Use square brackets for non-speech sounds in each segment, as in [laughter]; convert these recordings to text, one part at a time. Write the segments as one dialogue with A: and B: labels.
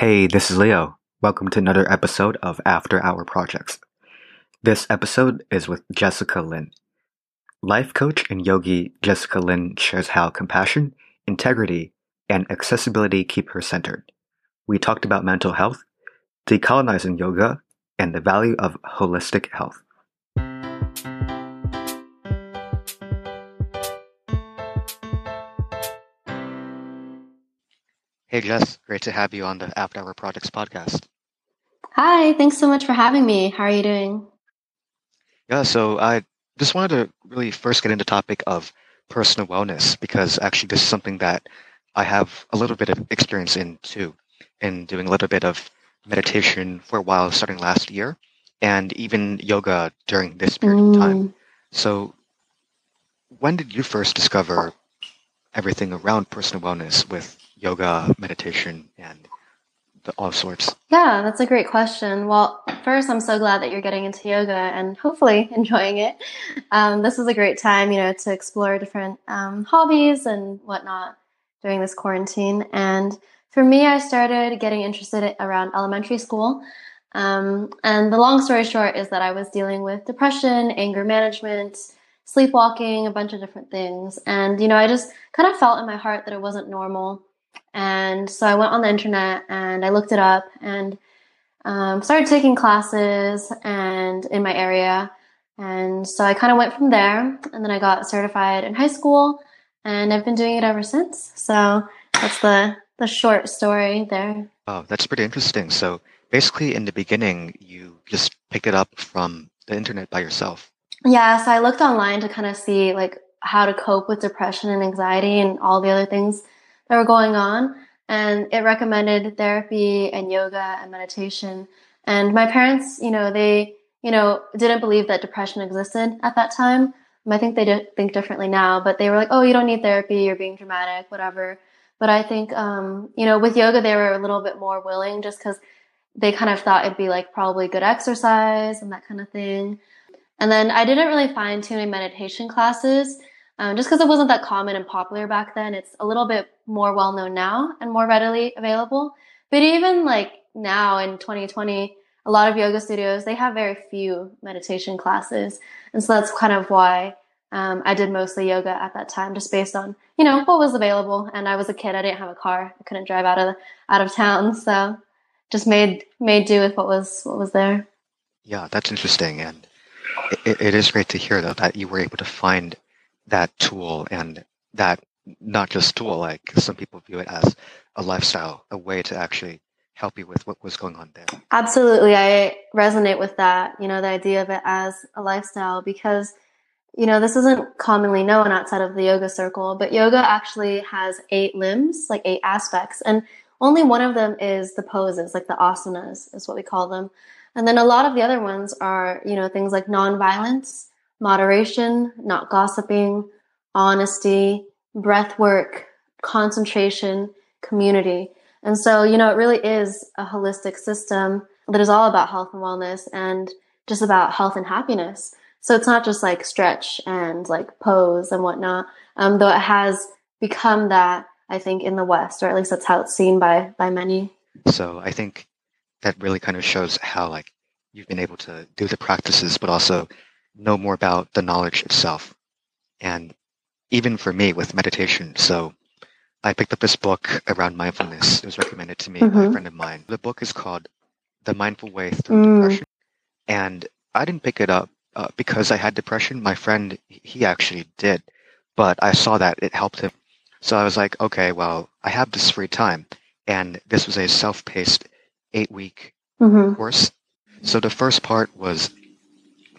A: Hey, this is Leo. Welcome to another episode of After Hour Projects. This episode is with Jessica Lin. Life coach and yogi Jessica Lin shares how compassion, integrity, and accessibility keep her centered. We talked about mental health, decolonizing yoga, and the value of holistic health. Hey, Jess, great to have you on the After Hour Projects podcast.
B: Hi, thanks so much for having me. How are you doing?
A: Yeah, so I just wanted to really first get into the topic of personal wellness because actually this is something that I have a little bit of experience in too, in doing a little bit of meditation for a while starting last year and even yoga during this period mm. of time. Mm. So when did you first discover everything around personal wellness with yoga, meditation, and the, all sorts?
B: Yeah, that's a great question. Well, first, I'm so glad that you're getting into yoga and hopefully [laughs] enjoying it. Um, this is a great time, you know, to explore different um, hobbies and whatnot during this quarantine. And for me, I started getting interested around elementary school. Um, and the long story short is that I was dealing with depression, anger management, sleepwalking, a bunch of different things. And, you know, I just kind of felt in my heart that it wasn't normal and so I went on the internet and I looked it up and um, started taking classes and in my area. And so I kind of went from there. And then I got certified in high school and I've been doing it ever since. So that's the, the short story there.
A: Oh, that's pretty interesting. So basically, in the beginning, you just picked it up from the internet by yourself.
B: Yeah. So I looked online to kind of see like how to cope with depression and anxiety and all the other things that were going on. And it recommended therapy and yoga and meditation. And my parents, you know, they, you know, didn't believe that depression existed at that time. I think they did think differently now, but they were like, oh, you don't need therapy, you're being dramatic, whatever. But I think, um, you know, with yoga, they were a little bit more willing just because they kind of thought it'd be like probably good exercise and that kind of thing. And then I didn't really find too many meditation classes um, just because it wasn't that common and popular back then. It's a little bit more well known now and more readily available. But even like now in 2020, a lot of yoga studios they have very few meditation classes, and so that's kind of why um, I did mostly yoga at that time, just based on you know what was available. And I was a kid; I didn't have a car, I couldn't drive out of out of town, so just made made do with what was what was there.
A: Yeah, that's interesting, and it, it is great to hear though that you were able to find that tool and that not just tool, like some people view it as a lifestyle, a way to actually help you with what was going on there.
B: Absolutely. I resonate with that, you know, the idea of it as a lifestyle because, you know, this isn't commonly known outside of the yoga circle, but yoga actually has eight limbs, like eight aspects. And only one of them is the poses, like the asanas is what we call them. And then a lot of the other ones are, you know, things like nonviolence, moderation, not gossiping, honesty, breath work, concentration, community. And so, you know, it really is a holistic system that is all about health and wellness and just about health and happiness. So it's not just like stretch and like pose and whatnot, um, though it has become that, I think, in the West, or at least that's how it's seen by by many.
A: So I think that really kind of shows how like you've been able to do the practices, but also know more about the knowledge itself. And even for me with meditation, so I picked up this book around mindfulness. It was recommended to me mm-hmm. by a mm-hmm. friend of mine. The book is called The Mindful Way Through mm. Depression. And I didn't pick it up uh, because I had depression. My friend, he actually did, but I saw that it helped him. So I was like, okay, well, I have this free time. And this was a self paced eight week mm-hmm. course. So the first part was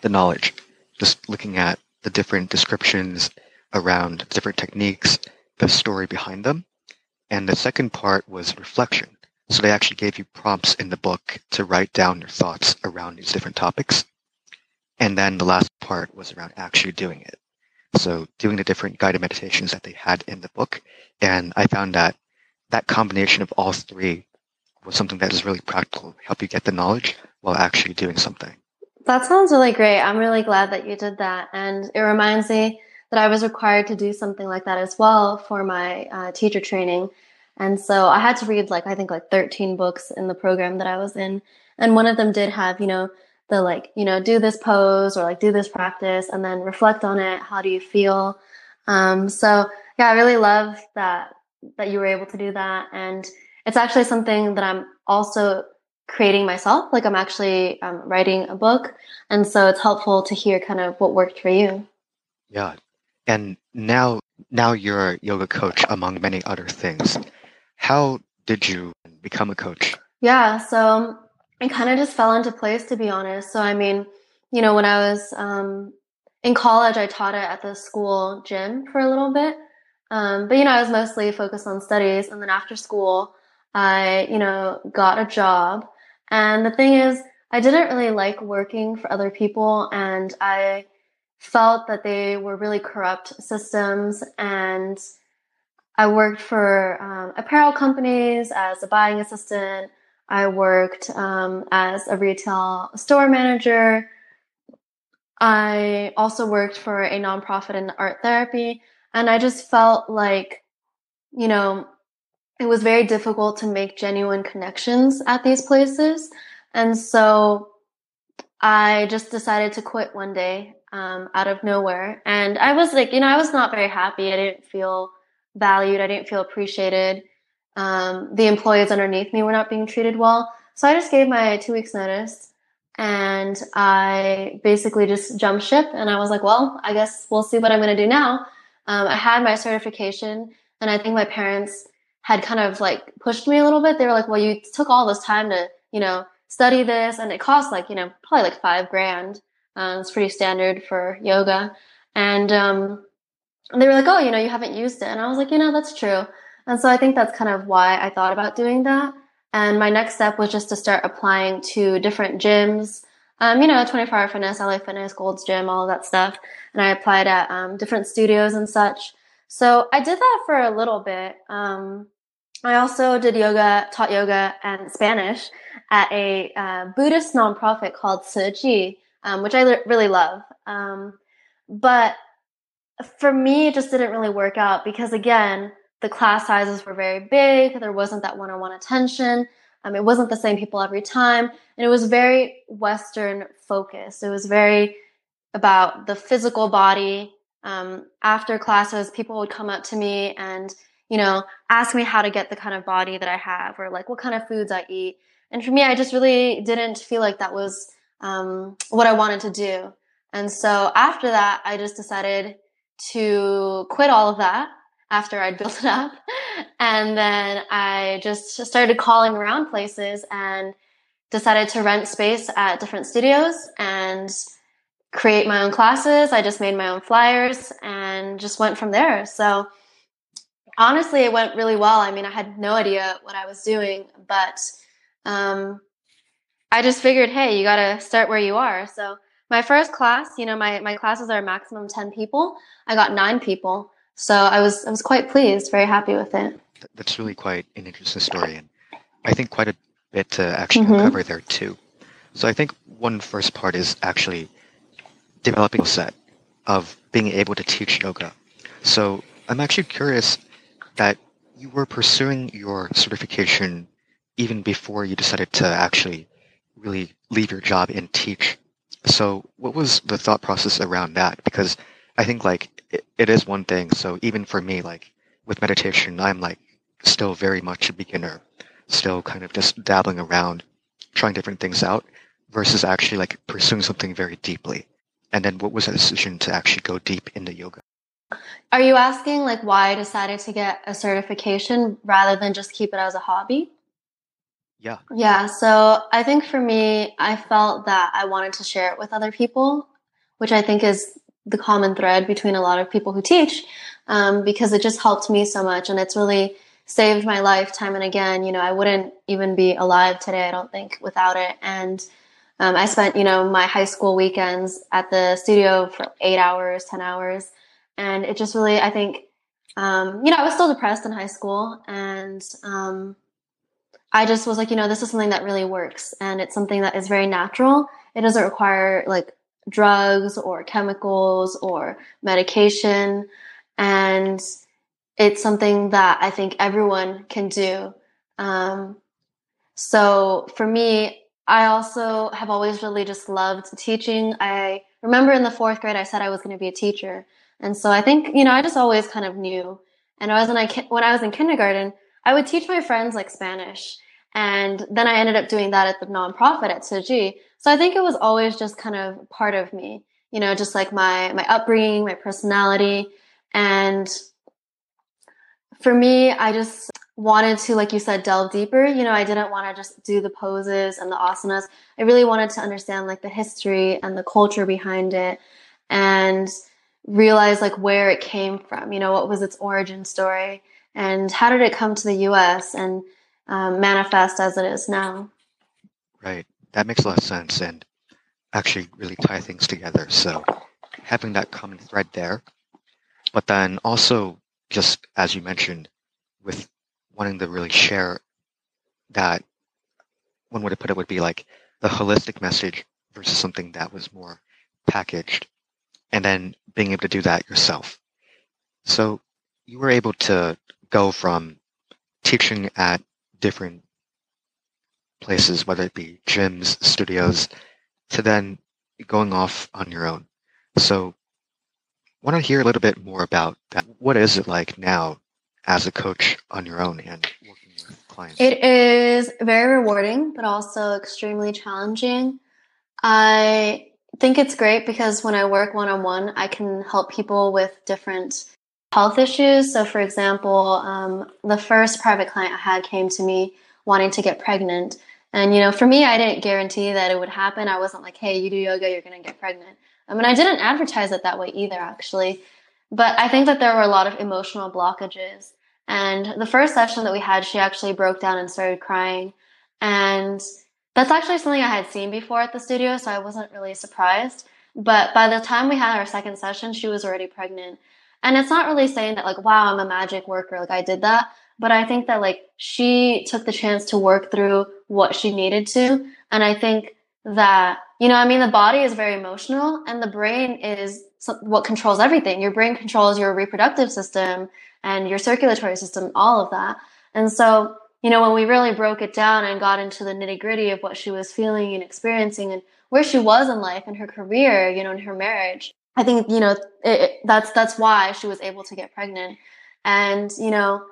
A: the knowledge, just looking at the different descriptions around different techniques, the story behind them. And the second part was reflection. So they actually gave you prompts in the book to write down your thoughts around these different topics. And then the last part was around actually doing it. So doing the different guided meditations that they had in the book. And I found that that combination of all three was something that is really practical, help you get the knowledge while actually doing something.
B: That sounds really great. I'm really glad that you did that. And it reminds me that I was required to do something like that as well for my uh, teacher training. And so I had to read like, I think like 13 books in the program that I was in. And one of them did have, you know, the like, you know, do this pose or like do this practice and then reflect on it. How do you feel? Um, so yeah, I really love that, that you were able to do that. And it's actually something that I'm also creating myself. Like I'm actually um, writing a book. And so it's helpful to hear kind of what worked for you.
A: Yeah. And now, now you're a yoga coach among many other things. How did you become a coach?
B: Yeah. So it kind of just fell into place, to be honest. So, I mean, you know, when I was um, in college, I taught it at the school gym for a little bit. Um, but, you know, I was mostly focused on studies. And then after school, I, you know, got a job and the thing is, I didn't really like working for other people, and I felt that they were really corrupt systems. And I worked for um, apparel companies as a buying assistant. I worked um, as a retail store manager. I also worked for a nonprofit in art therapy. And I just felt like, you know, it was very difficult to make genuine connections at these places. And so I just decided to quit one day um, out of nowhere. And I was like, you know, I was not very happy. I didn't feel valued. I didn't feel appreciated. Um, the employees underneath me were not being treated well. So I just gave my two weeks notice and I basically just jumped ship and I was like, well, I guess we'll see what I'm going to do now. Um, I had my certification and I think my parents had kind of like pushed me a little bit. They were like, well, you took all this time to, you know, study this and it cost like, you know, probably like five grand. Uh, it's pretty standard for yoga. And, um, they were like, oh, you know, you haven't used it. And I was like, you know, that's true. And so I think that's kind of why I thought about doing that. And my next step was just to start applying to different gyms, um, you know, 24 hour fitness, LA Fitness, Gold's Gym, all that stuff. And I applied at um, different studios and such. So I did that for a little bit. Um, I also did yoga, taught yoga and Spanish at a uh, Buddhist nonprofit called Tzu um, which I really love. Um, but for me, it just didn't really work out because, again, the class sizes were very big. There wasn't that one on one attention. Um, it wasn't the same people every time. And it was very Western focused. It was very about the physical body um, after classes, people would come up to me and, you know, ask me how to get the kind of body that I have or like what kind of foods I eat. And for me, I just really didn't feel like that was um, what I wanted to do. And so after that, I just decided to quit all of that after I'd [laughs] built it up. And then I just started calling around places and decided to rent space at different studios and create my own classes. I just made my own flyers and just went from there. So honestly, it went really well. I mean, I had no idea what I was doing, but um, I just figured, hey, you got to start where you are. So my first class, you know, my, my classes are maximum 10 people. I got nine people. So I was, I was quite pleased, very happy with it.
A: That's really quite an interesting story. And I think quite a bit to actually mm-hmm. uncover there too. So I think one first part is actually developing a set of being able to teach yoga. So I'm actually curious that you were pursuing your certification even before you decided to actually really leave your job and teach. So what was the thought process around that? Because I think like it, it is one thing. So even for me, like with meditation, I'm like still very much a beginner, still kind of just dabbling around, trying different things out versus actually like pursuing something very deeply. And then what was the decision to actually go deep into yoga?
B: Are you asking like why I decided to get a certification rather than just keep it as a hobby?
A: Yeah.
B: Yeah. So I think for me, I felt that I wanted to share it with other people, which I think is the common thread between a lot of people who teach, um, because it just helped me so much and it's really saved my life time and again. You know, I wouldn't even be alive today, I don't think, without it. And um, I spent, you know, my high school weekends at the studio for eight hours, 10 hours. And it just really, I think, um, you know, I was still depressed in high school. And um, I just was like, you know, this is something that really works. And it's something that is very natural. It doesn't require like drugs or chemicals or medication. And it's something that I think everyone can do. Um, so for me, I also have always really just loved teaching. I remember in the fourth grade, I said I was going to be a teacher. And so I think, you know, I just always kind of knew. And I was in, when I was in kindergarten, I would teach my friends like Spanish. And then I ended up doing that at the nonprofit at Tzu So I think it was always just kind of part of me, you know, just like my, my upbringing, my personality. And for me, I just wanted to, like you said, delve deeper. You know, I didn't want to just do the poses and the asanas. I really wanted to understand like the history and the culture behind it and realize like where it came from, you know, what was its origin story and how did it come to the US and um, manifest as it is now.
A: Right. That makes a lot of sense and actually really tie things together. So having that common thread there, but then also just as you mentioned, with wanting to really share that one way to put it would be like the holistic message versus something that was more packaged and then being able to do that yourself. So you were able to go from teaching at different places, whether it be gyms, studios, to then going off on your own. So want to hear a little bit more about that. What is it like now as a coach on your own and working with clients?
B: It is very rewarding, but also extremely challenging. I think it's great because when I work one on one, I can help people with different health issues. So, for example, um, the first private client I had came to me wanting to get pregnant. And, you know, for me, I didn't guarantee that it would happen. I wasn't like, hey, you do yoga, you're going to get pregnant. I mean, I didn't advertise it that way either, actually. But I think that there were a lot of emotional blockages. And the first session that we had, she actually broke down and started crying. And that's actually something I had seen before at the studio, so I wasn't really surprised. But by the time we had our second session, she was already pregnant. And it's not really saying that, like, wow, I'm a magic worker, like, I did that. But I think that, like, she took the chance to work through what she needed to. And I think that, you know, I mean, the body is very emotional and the brain is what controls everything. Your brain controls your reproductive system and your circulatory system, all of that. And so you know, when we really broke it down and got into the nitty gritty of what she was feeling and experiencing and where she was in life and her career, you know, in her marriage, I think, you know, it, it, that's, that's why she was able to get pregnant. And, you know,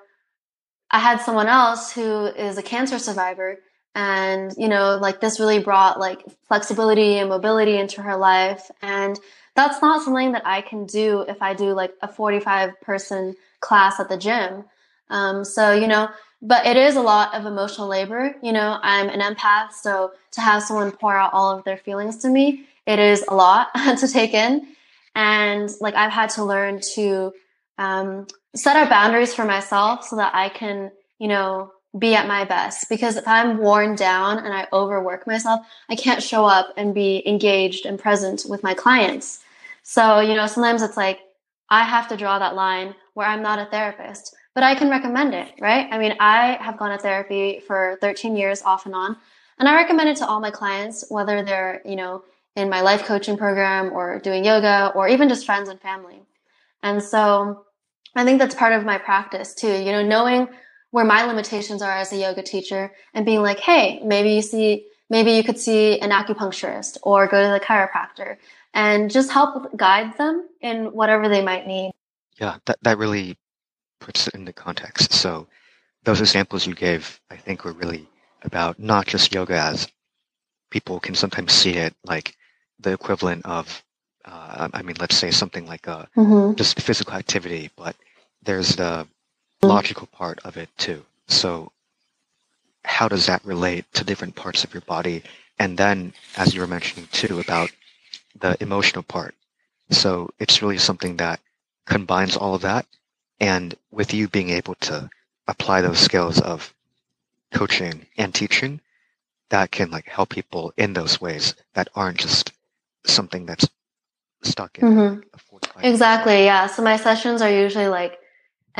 B: I had someone else who is a cancer survivor and, you know, like this really brought like flexibility and mobility into her life. And that's not something that I can do if I do like a 45 person class at the gym. Um, so, you know, but it is a lot of emotional labor. You know, I'm an empath, so to have someone pour out all of their feelings to me, it is a lot [laughs] to take in. And like I've had to learn to um, set up boundaries for myself so that I can, you know, be at my best. Because if I'm worn down and I overwork myself, I can't show up and be engaged and present with my clients. So, you know, sometimes it's like I have to draw that line where I'm not a therapist but I can recommend it, right? I mean, I have gone to therapy for 13 years off and on, and I recommend it to all my clients, whether they're, you know, in my life coaching program or doing yoga or even just friends and family. And so I think that's part of my practice too, you know, knowing where my limitations are as a yoga teacher and being like, hey, maybe you see, maybe you could see an acupuncturist or go to the chiropractor and just help guide them in whatever they might need.
A: Yeah, that, that really puts it into context. So those examples you gave, I think, were really about not just yoga as people can sometimes see it like the equivalent of, uh, I mean, let's say something like a, mm-hmm. just physical activity, but there's the logical part of it too. So how does that relate to different parts of your body? And then, as you were mentioning too, about the emotional part. So it's really something that combines all of that and with you being able to apply those skills of coaching and teaching, that can like help people in those ways that aren't just something that's stuck in
B: mm-hmm. exactly yeah so my sessions are usually like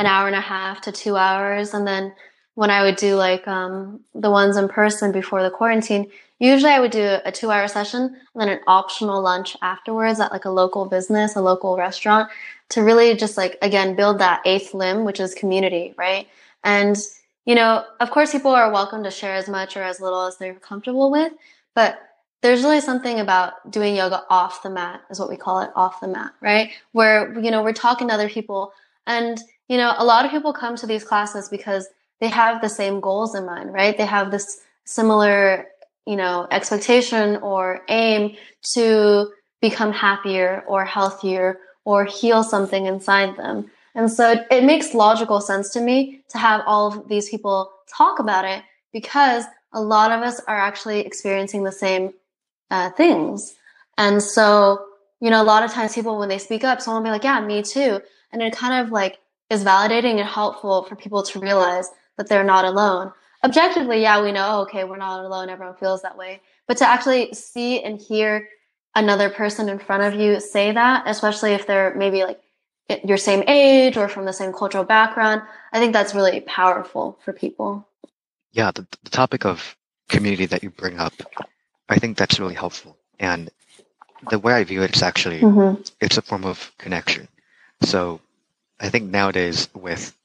B: an hour and a half to two hours and then when i would do like um, the ones in person before the quarantine usually i would do a two hour session and then an optional lunch afterwards at like a local business a local restaurant to really just like again build that eighth limb, which is community, right? And you know, of course, people are welcome to share as much or as little as they're comfortable with, but there's really something about doing yoga off the mat, is what we call it, off the mat, right? Where you know we're talking to other people, and you know, a lot of people come to these classes because they have the same goals in mind, right? They have this similar, you know, expectation or aim to become happier or healthier or heal something inside them. And so it, it makes logical sense to me to have all of these people talk about it because a lot of us are actually experiencing the same uh, things. And so, you know, a lot of times people, when they speak up, someone will be like, yeah, me too. And it kind of like is validating and helpful for people to realize that they're not alone. Objectively, yeah, we know, okay, we're not alone. Everyone feels that way. But to actually see and hear another person in front of you say that, especially if they're maybe like your same age or from the same cultural background, I think that's really powerful for people.
A: Yeah, the, the topic of community that you bring up, I think that's really helpful. And the way I view it is actually mm-hmm. it's a form of connection. So I think nowadays with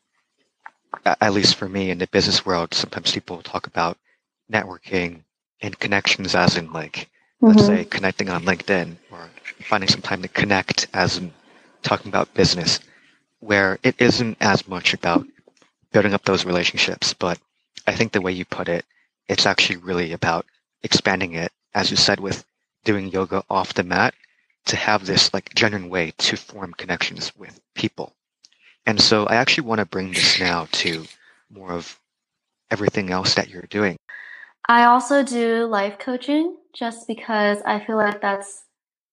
A: at least for me in the business world, sometimes people talk about networking and connections as in like let's mm-hmm. say connecting on LinkedIn or finding some time to connect as in talking about business, where it isn't as much about building up those relationships. But I think the way you put it, it's actually really about expanding it, as you said, with doing yoga off the mat to have this like genuine way to form connections with people. And so I actually want to bring this now to more of everything else that you're doing.
B: I also do life coaching just because I feel like that's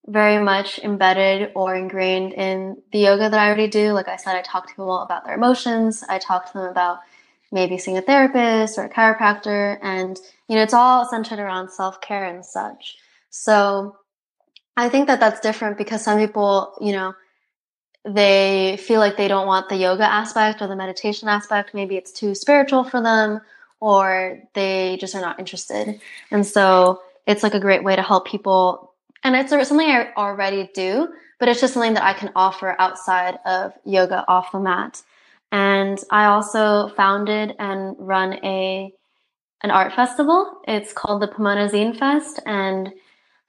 B: very much embedded or ingrained in the yoga that I already do. Like I said, I talk to people about their emotions. I talk to them about maybe seeing a therapist or a chiropractor. And, you know, it's all centered around self care and such. So I think that that's different because some people, you know, they feel like they don't want the yoga aspect or the meditation aspect. Maybe it's too spiritual for them or they just are not interested. And so it's like a great way to help people. And it's something I already do, but it's just something that I can offer outside of yoga off the mat. And I also founded and run a an art festival. It's called the Pomona Zine Fest, and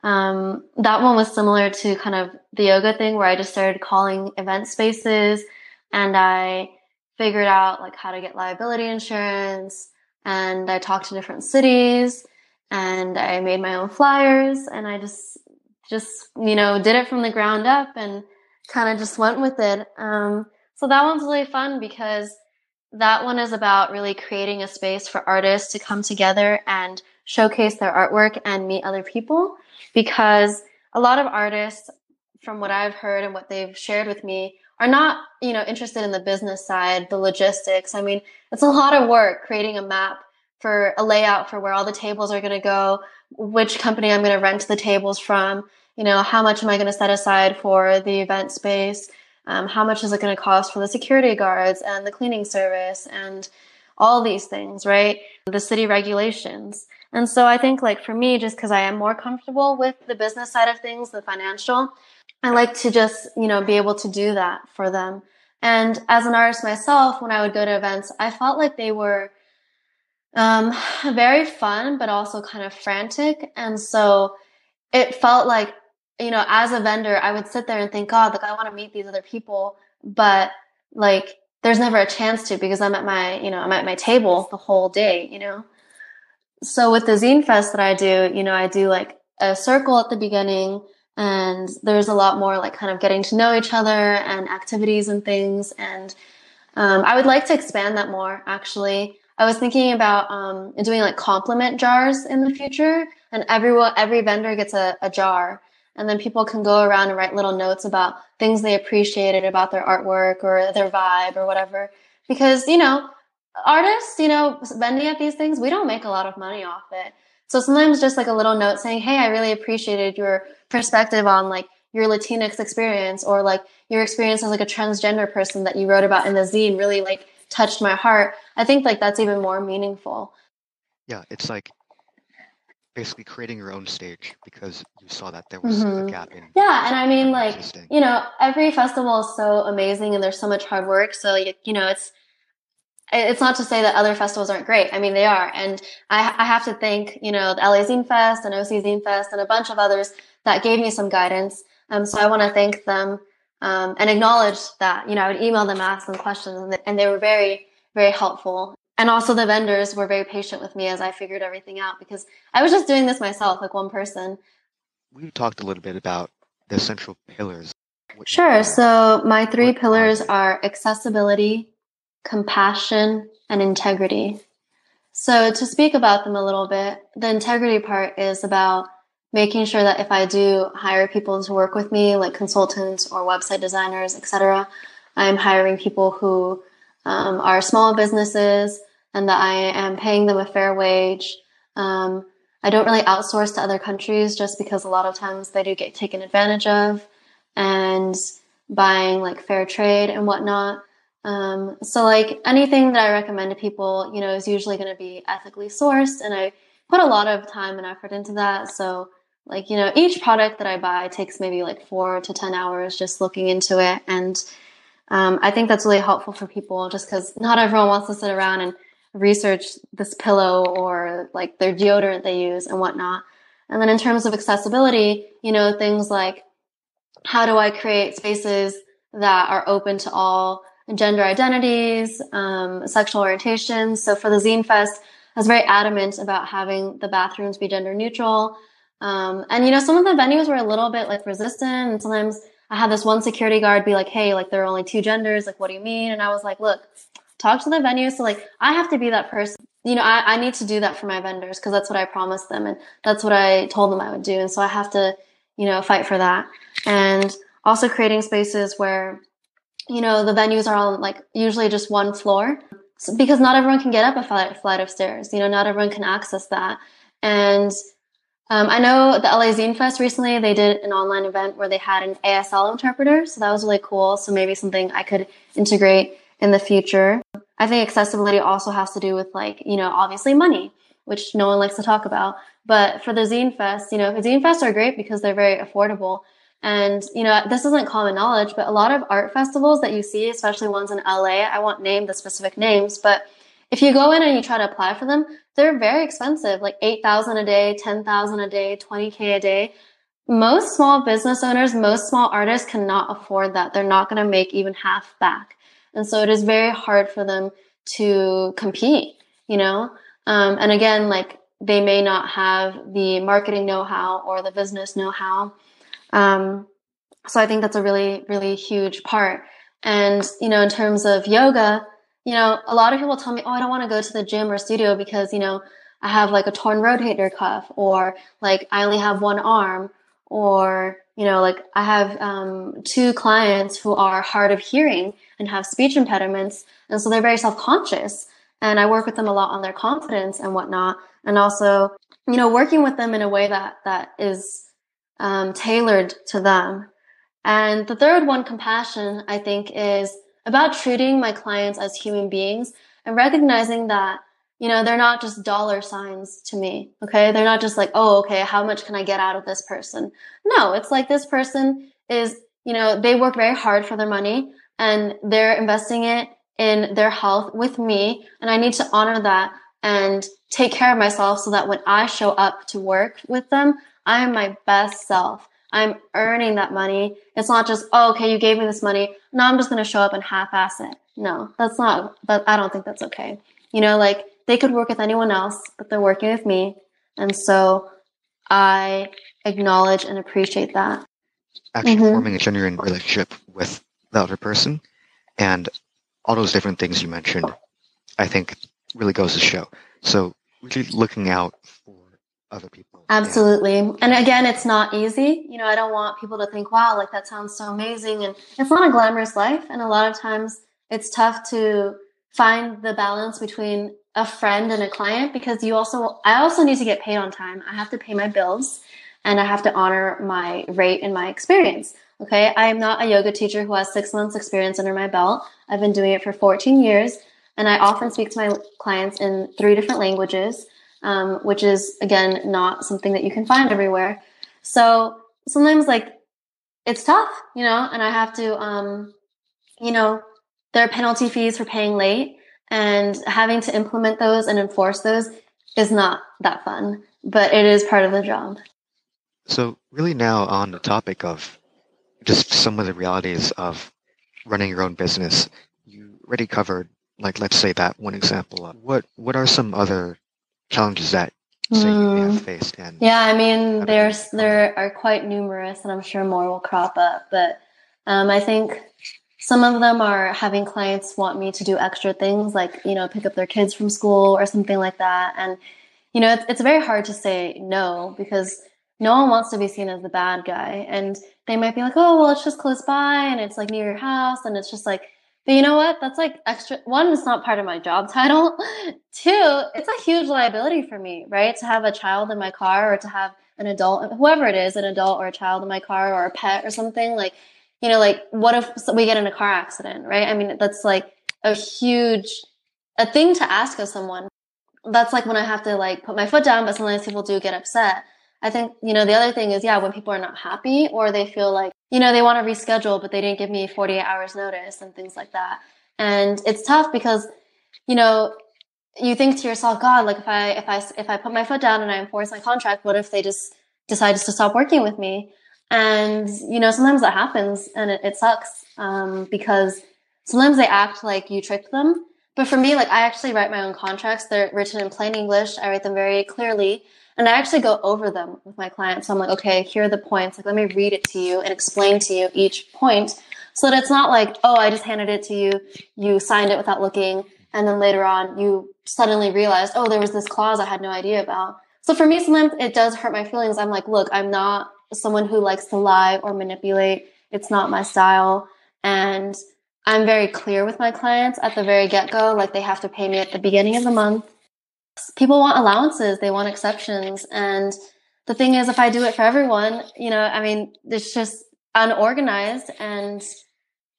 B: um, that one was similar to kind of the yoga thing, where I just started calling event spaces, and I figured out like how to get liability insurance, and I talked to different cities, and I made my own flyers and I just just you know did it from the ground up and kind of just went with it. Um, so that one's really fun because that one is about really creating a space for artists to come together and showcase their artwork and meet other people because a lot of artists from what I've heard and what they've shared with me are not, you know, interested in the business side, the logistics. I mean, it's a lot of work creating a map for a layout for where all the tables are going to go, which company I'm going to rent the tables from, you know, how much am I going to set aside for the event space, um, how much is it going to cost for the security guards and the cleaning service and all these things, right? The city regulations. And so I think like for me, just because I am more comfortable with the business side of things, the financial, I like to just, you know, be able to do that for them. And as an artist myself, when I would go to events, I felt like they were um, very fun, but also kind of frantic. And so it felt like, you know, as a vendor, I would sit there and think, God, like I want to meet these other people, but like there's never a chance to because I'm at my, you know, I'm at my table the whole day, you know? So with the Zine Fest that I do, you know, I do like a circle at the beginning and there's a lot more like kind of getting to know each other and activities and things. And um, I would like to expand that more actually. I was thinking about um, doing like compliment jars in the future, and everyone, every vendor gets a, a jar, and then people can go around and write little notes about things they appreciated about their artwork or their vibe or whatever. Because you know, artists, you know, vending at these things, we don't make a lot of money off it. So sometimes just like a little note saying, "Hey, I really appreciated your perspective on like your Latinx experience or like your experience as like a transgender person that you wrote about in the zine really like touched my heart, I think like that's even more meaningful.
A: Yeah, it's like basically creating your own stage because you saw that there was mm-hmm. a gap in
B: yeah and i mean like existing. you know every festival is so amazing and there's so much hard work so you know it's it's not to say that other festivals aren't great. I mean, they are. And I, I have to thank, you know, the LA Zine Fest and OC Zine Fest and a bunch of others that gave me some guidance. Um, so I want to thank them um, and acknowledge that, you know, I would email them, ask them questions, and they, and they were very, very helpful. And also the vendors were very patient with me as I figured everything out because I was just doing this myself, like one person.
A: We talked a little bit about the central pillars.
B: Sure. So my three pillars are accessibility, compassion, and integrity. So, to speak about them a little bit, the integrity part is about making sure that if I do hire people to work with me, like consultants or website designers, etc., I'm hiring people who um, are small businesses and that I am paying them a fair wage. Um, I don't really outsource to other countries just because a lot of times they do get taken advantage of and buying like fair trade and whatnot. Um, so like anything that I recommend to people, you know, is usually going to be ethically sourced, and I put a lot of time and effort into that. So like you know, each product that I buy takes maybe like four to ten hours just looking into it, and um, I think that's really helpful for people, just because not everyone wants to sit around and research this pillow or like their deodorant they use and whatnot. And then in terms of accessibility, you know, things like how do I create spaces that are open to all gender identities, um, sexual orientations. So for the Zine Fest, I was very adamant about having the bathrooms be gender neutral. Um, and you know, some of the venues were a little bit like resistant, and sometimes I had this one security guard be like, "Hey, like there are only two genders. Like, what do you mean?" And I was like, "Look, talk to the venue. So like, I have to be that person. You know, I, I need to do that for my vendors because that's what I promised them, and that's what I told them I would do. And so I have to, you know, fight for that. And also creating spaces where you know, the venues are on like usually just one floor because not everyone can get up a flight of stairs. You know, not everyone can access that. And um, I know the LA Zine Fest recently, they did an online event where they had an ASL interpreter. So that was really cool. So maybe something I could integrate in the future. I think accessibility also has to do with like, you know, obviously money, which no one likes to talk about. But for the Zine Fest, you know, Zine Fests are great because they're very affordable. And, you know, this isn't common knowledge, but a lot of art festivals that you see, especially ones in LA, I won't name the specific names, but if you go in and you try to apply for them, they're very expensive, like 8,000 a day, 10,000 a day, 20K a day. Most small business owners, most small artists cannot afford that. They're not going to make even half back. And so it is very hard for them to compete, you know? Um, and again, like they may not have the marketing know-how or the business know-how um, so I think that's a really, really huge part. And, you know, in terms of yoga, you know, a lot of people tell me, oh, I don't want to go to the gym or studio because, you know, I have like a torn rotator cuff or like I only have one arm or, you know, like I have um, two clients who are hard of hearing and have speech impediments. And so they're very self conscious. And I work with them a lot on their confidence and whatnot. And also, you know, working with them in a way that, that is um, tailored to them. And the third one, compassion, I think is about treating my clients as human beings and recognizing that, you know, they're not just dollar signs to me. Okay. They're not just like, oh, okay, how much can I get out of this person? No, it's like this person is, you know, they work very hard for their money and they're investing it in their health with me. And I need to honor that and take care of myself so that when I show up to work with them, I am my best self. I'm earning that money. It's not just, oh, okay, you gave me this money. Now I'm just going to show up and half-ass it. No, that's not, but I don't think that's okay. You know, like they could work with anyone else, but they're working with me. And so I acknowledge and appreciate that.
A: Actually mm-hmm. forming a genuine relationship with the other person and all those different things you mentioned, I think really goes to show. So really looking out other people.
B: Absolutely. Yeah. And again, it's not easy. You know, I don't want people to think, wow, like that sounds so amazing. And it's not a glamorous life. And a lot of times it's tough to find the balance between a friend and a client because you also, I also need to get paid on time. I have to pay my bills and I have to honor my rate and my experience. Okay. I am not a yoga teacher who has six months experience under my belt. I've been doing it for 14 years and I often speak to my clients in three different languages. Um, which is again not something that you can find everywhere. So sometimes like it's tough, you know, and I have to, um, you know, there are penalty fees for paying late and having to implement those and enforce those is not that fun, but it is part of the job.
A: So really now on the topic of just some of the realities of running your own business, you already covered like let's say that one example. What what are some other challenges that mm. you may have hmm. faced? And
B: yeah, I mean there's there are quite numerous, and I'm sure more will crop up. But um, I think some of them are having clients want me to do extra things, like you know pick up their kids from school or something like that, and you know it's it's very hard to say no because no one wants to be seen as the bad guy, and they might be like, oh well, it's just close by, and it's like near your house, and it's just like but you know what? That's like extra. One, it's not part of my job title. [laughs] Two, it's a huge liability for me, right? To have a child in my car or to have an adult, whoever it is, an adult or a child in my car or a pet or something. Like, you know, like what if we get in a car accident, right? I mean, that's like a huge, a thing to ask of someone. That's like when I have to like put my foot down, but sometimes people do get upset. I think, you know, the other thing is, yeah, when people are not happy or they feel like you know, they want to reschedule, but they didn't give me 48 hours notice and things like that. And it's tough because, you know, you think to yourself, God, like if I, if I, if I put my foot down and I enforce my contract, what if they just decide to stop working with me? And, you know, sometimes that happens and it, it sucks, um, because sometimes they act like you tricked them. But for me, like I actually write my own contracts. They're written in plain English. I write them very clearly. And I actually go over them with my clients. So I'm like, okay, here are the points. Like, let me read it to you and explain to you each point so that it's not like, oh, I just handed it to you. You signed it without looking. And then later on, you suddenly realized, oh, there was this clause I had no idea about. So for me, sometimes it does hurt my feelings. I'm like, look, I'm not someone who likes to lie or manipulate. It's not my style. And I'm very clear with my clients at the very get go. Like they have to pay me at the beginning of the month people want allowances, they want exceptions. And the thing is, if I do it for everyone, you know, I mean, it's just unorganized and,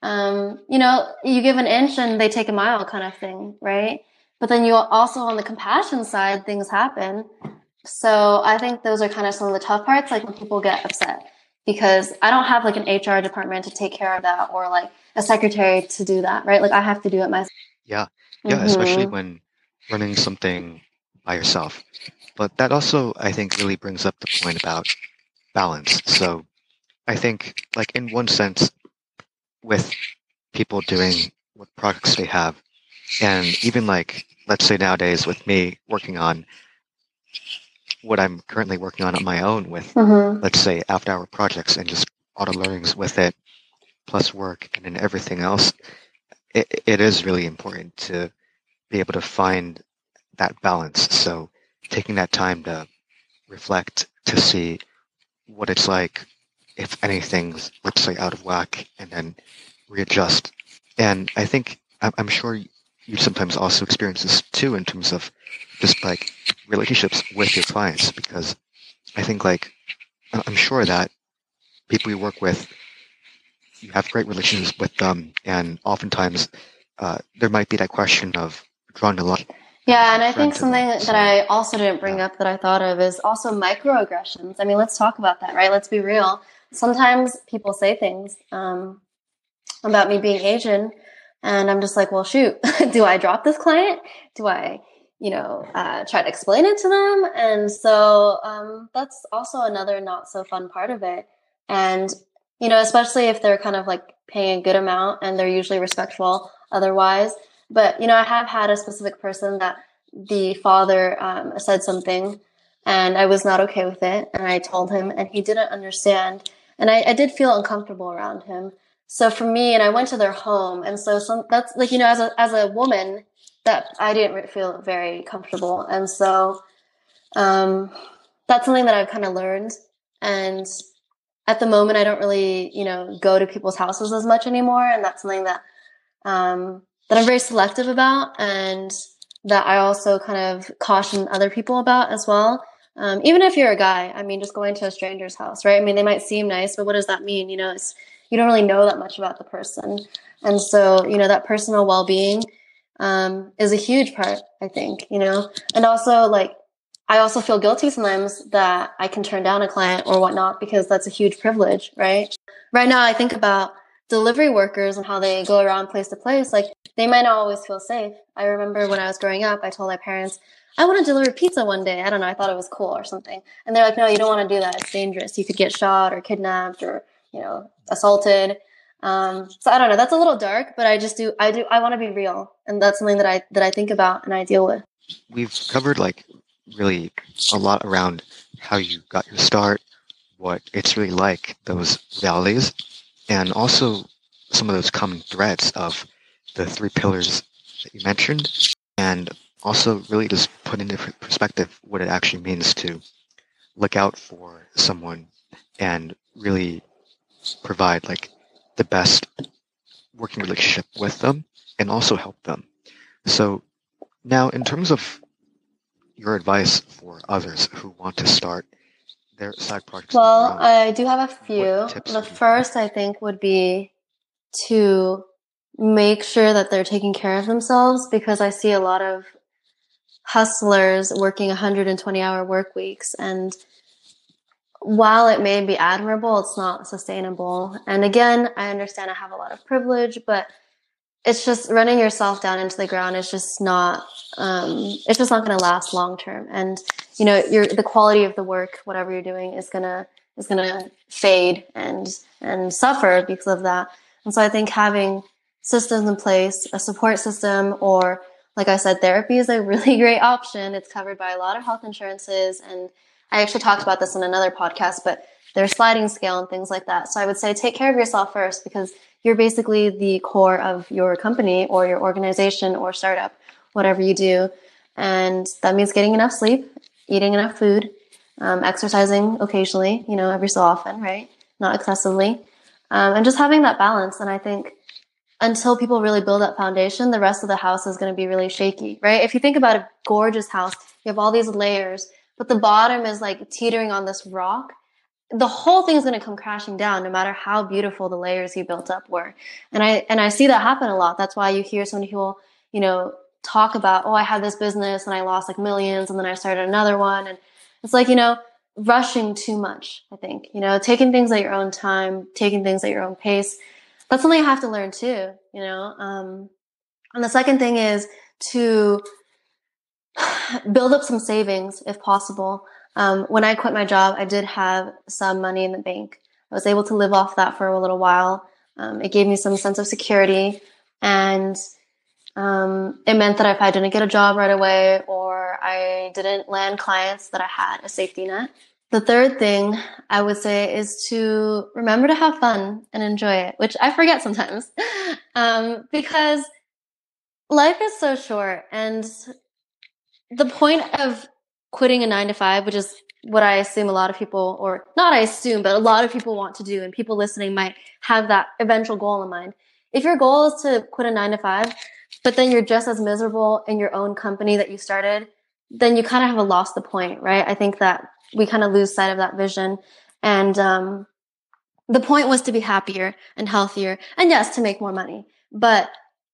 B: um, you know, you give an inch and they take a mile kind of thing, right? But then you also on the compassion side, things happen. So I think those are kind of some of the tough parts, like when people get upset because I don't have like an HR department to take care of that or like a secretary to do that, right? Like I have to do it myself.
A: Yeah. Yeah. Mm-hmm. Especially when running something by yourself. But that also, I think, really brings up the point about balance. So I think, like, in one sense, with people doing what products they have, and even like, let's say nowadays with me working on what I'm currently working on on my own with, mm-hmm. let's say, after hour projects and just auto learnings with it, plus work and then everything else, it, it is really important to be able to find that balance. So taking that time to reflect to see what it's like if anything's let's say out of whack and then readjust. And I think I'm sure you sometimes also experience this too in terms of just like relationships with your clients because I think like I'm sure that people you work with you have great relationships with them and oftentimes uh, there might be that question of drawing the line
B: yeah, and I think something that I also didn't bring up that I thought of is also microaggressions. I mean, let's talk about that, right? Let's be real. Sometimes people say things um, about me being Asian, and I'm just like, well, shoot, [laughs] do I drop this client? Do I, you know, uh, try to explain it to them? And so um, that's also another not so fun part of it. And, you know, especially if they're kind of like paying a good amount and they're usually respectful otherwise but you know, I have had a specific person that the father um, said something, and I was not okay with it, and I told him, and he didn't understand, and I, I did feel uncomfortable around him. So for me, and I went to their home, and so some that's like you know, as a as a woman, that I didn't feel very comfortable, and so um, that's something that I've kind of learned, and at the moment, I don't really you know go to people's houses as much anymore, and that's something that um, that I'm very selective about and that I also kind of caution other people about as well. Um, even if you're a guy, I mean, just going to a stranger's house, right? I mean, they might seem nice, but what does that mean? You know, it's, you don't really know that much about the person. And so, you know, that personal well being um, is a huge part, I think, you know, and also like I also feel guilty sometimes that I can turn down a client or whatnot because that's a huge privilege, right? Right now, I think about delivery workers and how they go around place to place. Like they might not always feel safe. I remember when I was growing up, I told my parents, I want to deliver pizza one day. I don't know. I thought it was cool or something. And they're like, no, you don't want to do that. It's dangerous. You could get shot or kidnapped or, you know, assaulted. Um, so I don't know. That's a little dark, but I just do, I do, I want to be real. And that's something that I, that I think about and I deal with.
A: We've covered like really a lot around how you got your start, what it's really like, those valleys, and also some of those common threads of the three pillars that you mentioned, and also really just put into perspective what it actually means to look out for someone and really provide like the best working relationship with them and also help them. So now in terms of your advice for others who want to start their side projects?
B: Well, I do have a few. The first, I think, would be to make sure that they're taking care of themselves because I see a lot of hustlers working 120 hour work weeks and while it may be admirable, it's not sustainable. And again, I understand I have a lot of privilege, but it's just running yourself down into the ground is just not um, it's just not going to last long term. And you know your the quality of the work whatever you're doing is going to is going to fade and and suffer because of that. And so i think having systems in place a support system or like i said therapy is a really [laughs] great option. It's covered by a lot of health insurances and i actually talked about this in another podcast but there's sliding scale and things like that. So i would say take care of yourself first because you're basically the core of your company or your organization or startup, whatever you do. And that means getting enough sleep, eating enough food, um, exercising occasionally, you know, every so often, right? Not excessively. Um, and just having that balance. And I think until people really build that foundation, the rest of the house is going to be really shaky, right? If you think about a gorgeous house, you have all these layers, but the bottom is like teetering on this rock the whole thing is going to come crashing down no matter how beautiful the layers you built up were. And i and i see that happen a lot. That's why you hear so many people you know talk about oh i had this business and i lost like millions and then i started another one. And it's like you know rushing too much i think you know taking things at your own time taking things at your own pace. That's something i have to learn too you know um, and the second thing is to [sighs] build up some savings if possible um, when I quit my job, I did have some money in the bank. I was able to live off that for a little while. Um, it gave me some sense of security, and um, it meant that if I didn't get a job right away or I didn't land clients, that I had a safety net. The third thing I would say is to remember to have fun and enjoy it, which I forget sometimes [laughs] um, because life is so short. And the point of quitting a nine to five, which is what I assume a lot of people, or not I assume, but a lot of people want to do, and people listening might have that eventual goal in mind. If your goal is to quit a nine to five, but then you're just as miserable in your own company that you started, then you kind of have lost the point, right? I think that we kind of lose sight of that vision. And um, the point was to be happier and healthier, and yes, to make more money, but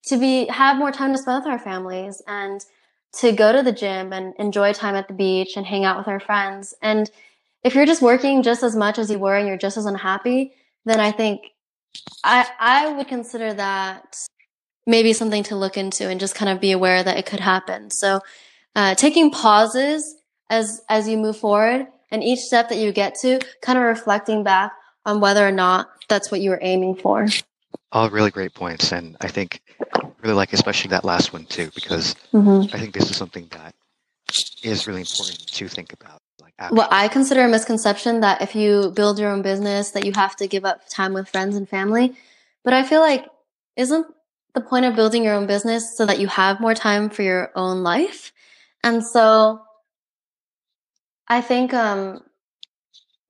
B: to be have more time to spend with our families and to go to the gym and enjoy time at the beach and hang out with our friends. And if you're just working just as much as you were and you're just as unhappy, then I think I I would consider that maybe something to look into and just kind of be aware that it could happen. So uh, taking pauses as as you move forward and each step that you get to, kind of reflecting back on whether or not that's what you were aiming for.
A: All really great points, and I think really like especially that last one too, because mm-hmm. I think this is something that is really important to think about. Like,
B: well, I consider a misconception that if you build your own business, that you have to give up time with friends and family. But I feel like isn't the point of building your own business so that you have more time for your own life? And so I think, um,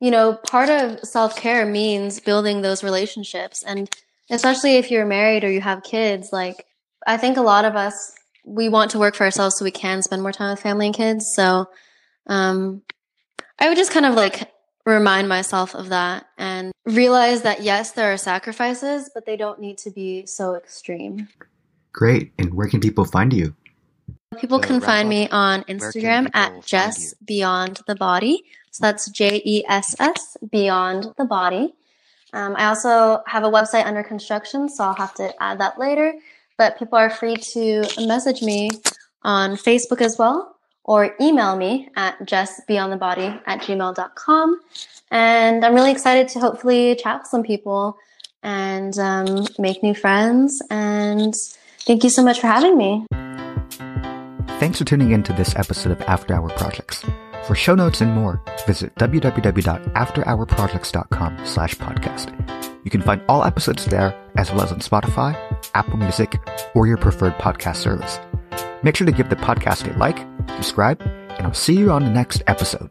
B: you know, part of self care means building those relationships. And especially if you're married or you have kids, like I think a lot of us we want to work for ourselves so we can spend more time with family and kids. So um, I would just kind of like remind myself of that and realize that yes, there are sacrifices, but they don't need to be so extreme.
A: Great. And where can people find you?
B: People can find me on Instagram at Jess Beyond the Body. So that's J E S S Beyond the Body. Um, I also have a website under construction, so I'll have to add that later. But people are free to message me on Facebook as well or email me at jessbeyondthebody at gmail.com. And I'm really excited to hopefully chat with some people and um, make new friends. And thank you so much for having me.
A: Thanks for tuning in to this episode of After Hour Projects. For show notes and more, visit www.afterhourprojects.com slash podcast. You can find all episodes there, as well as on Spotify, Apple Music, or your preferred podcast service. Make sure to give the podcast a like, subscribe, and I'll see you on the next episode.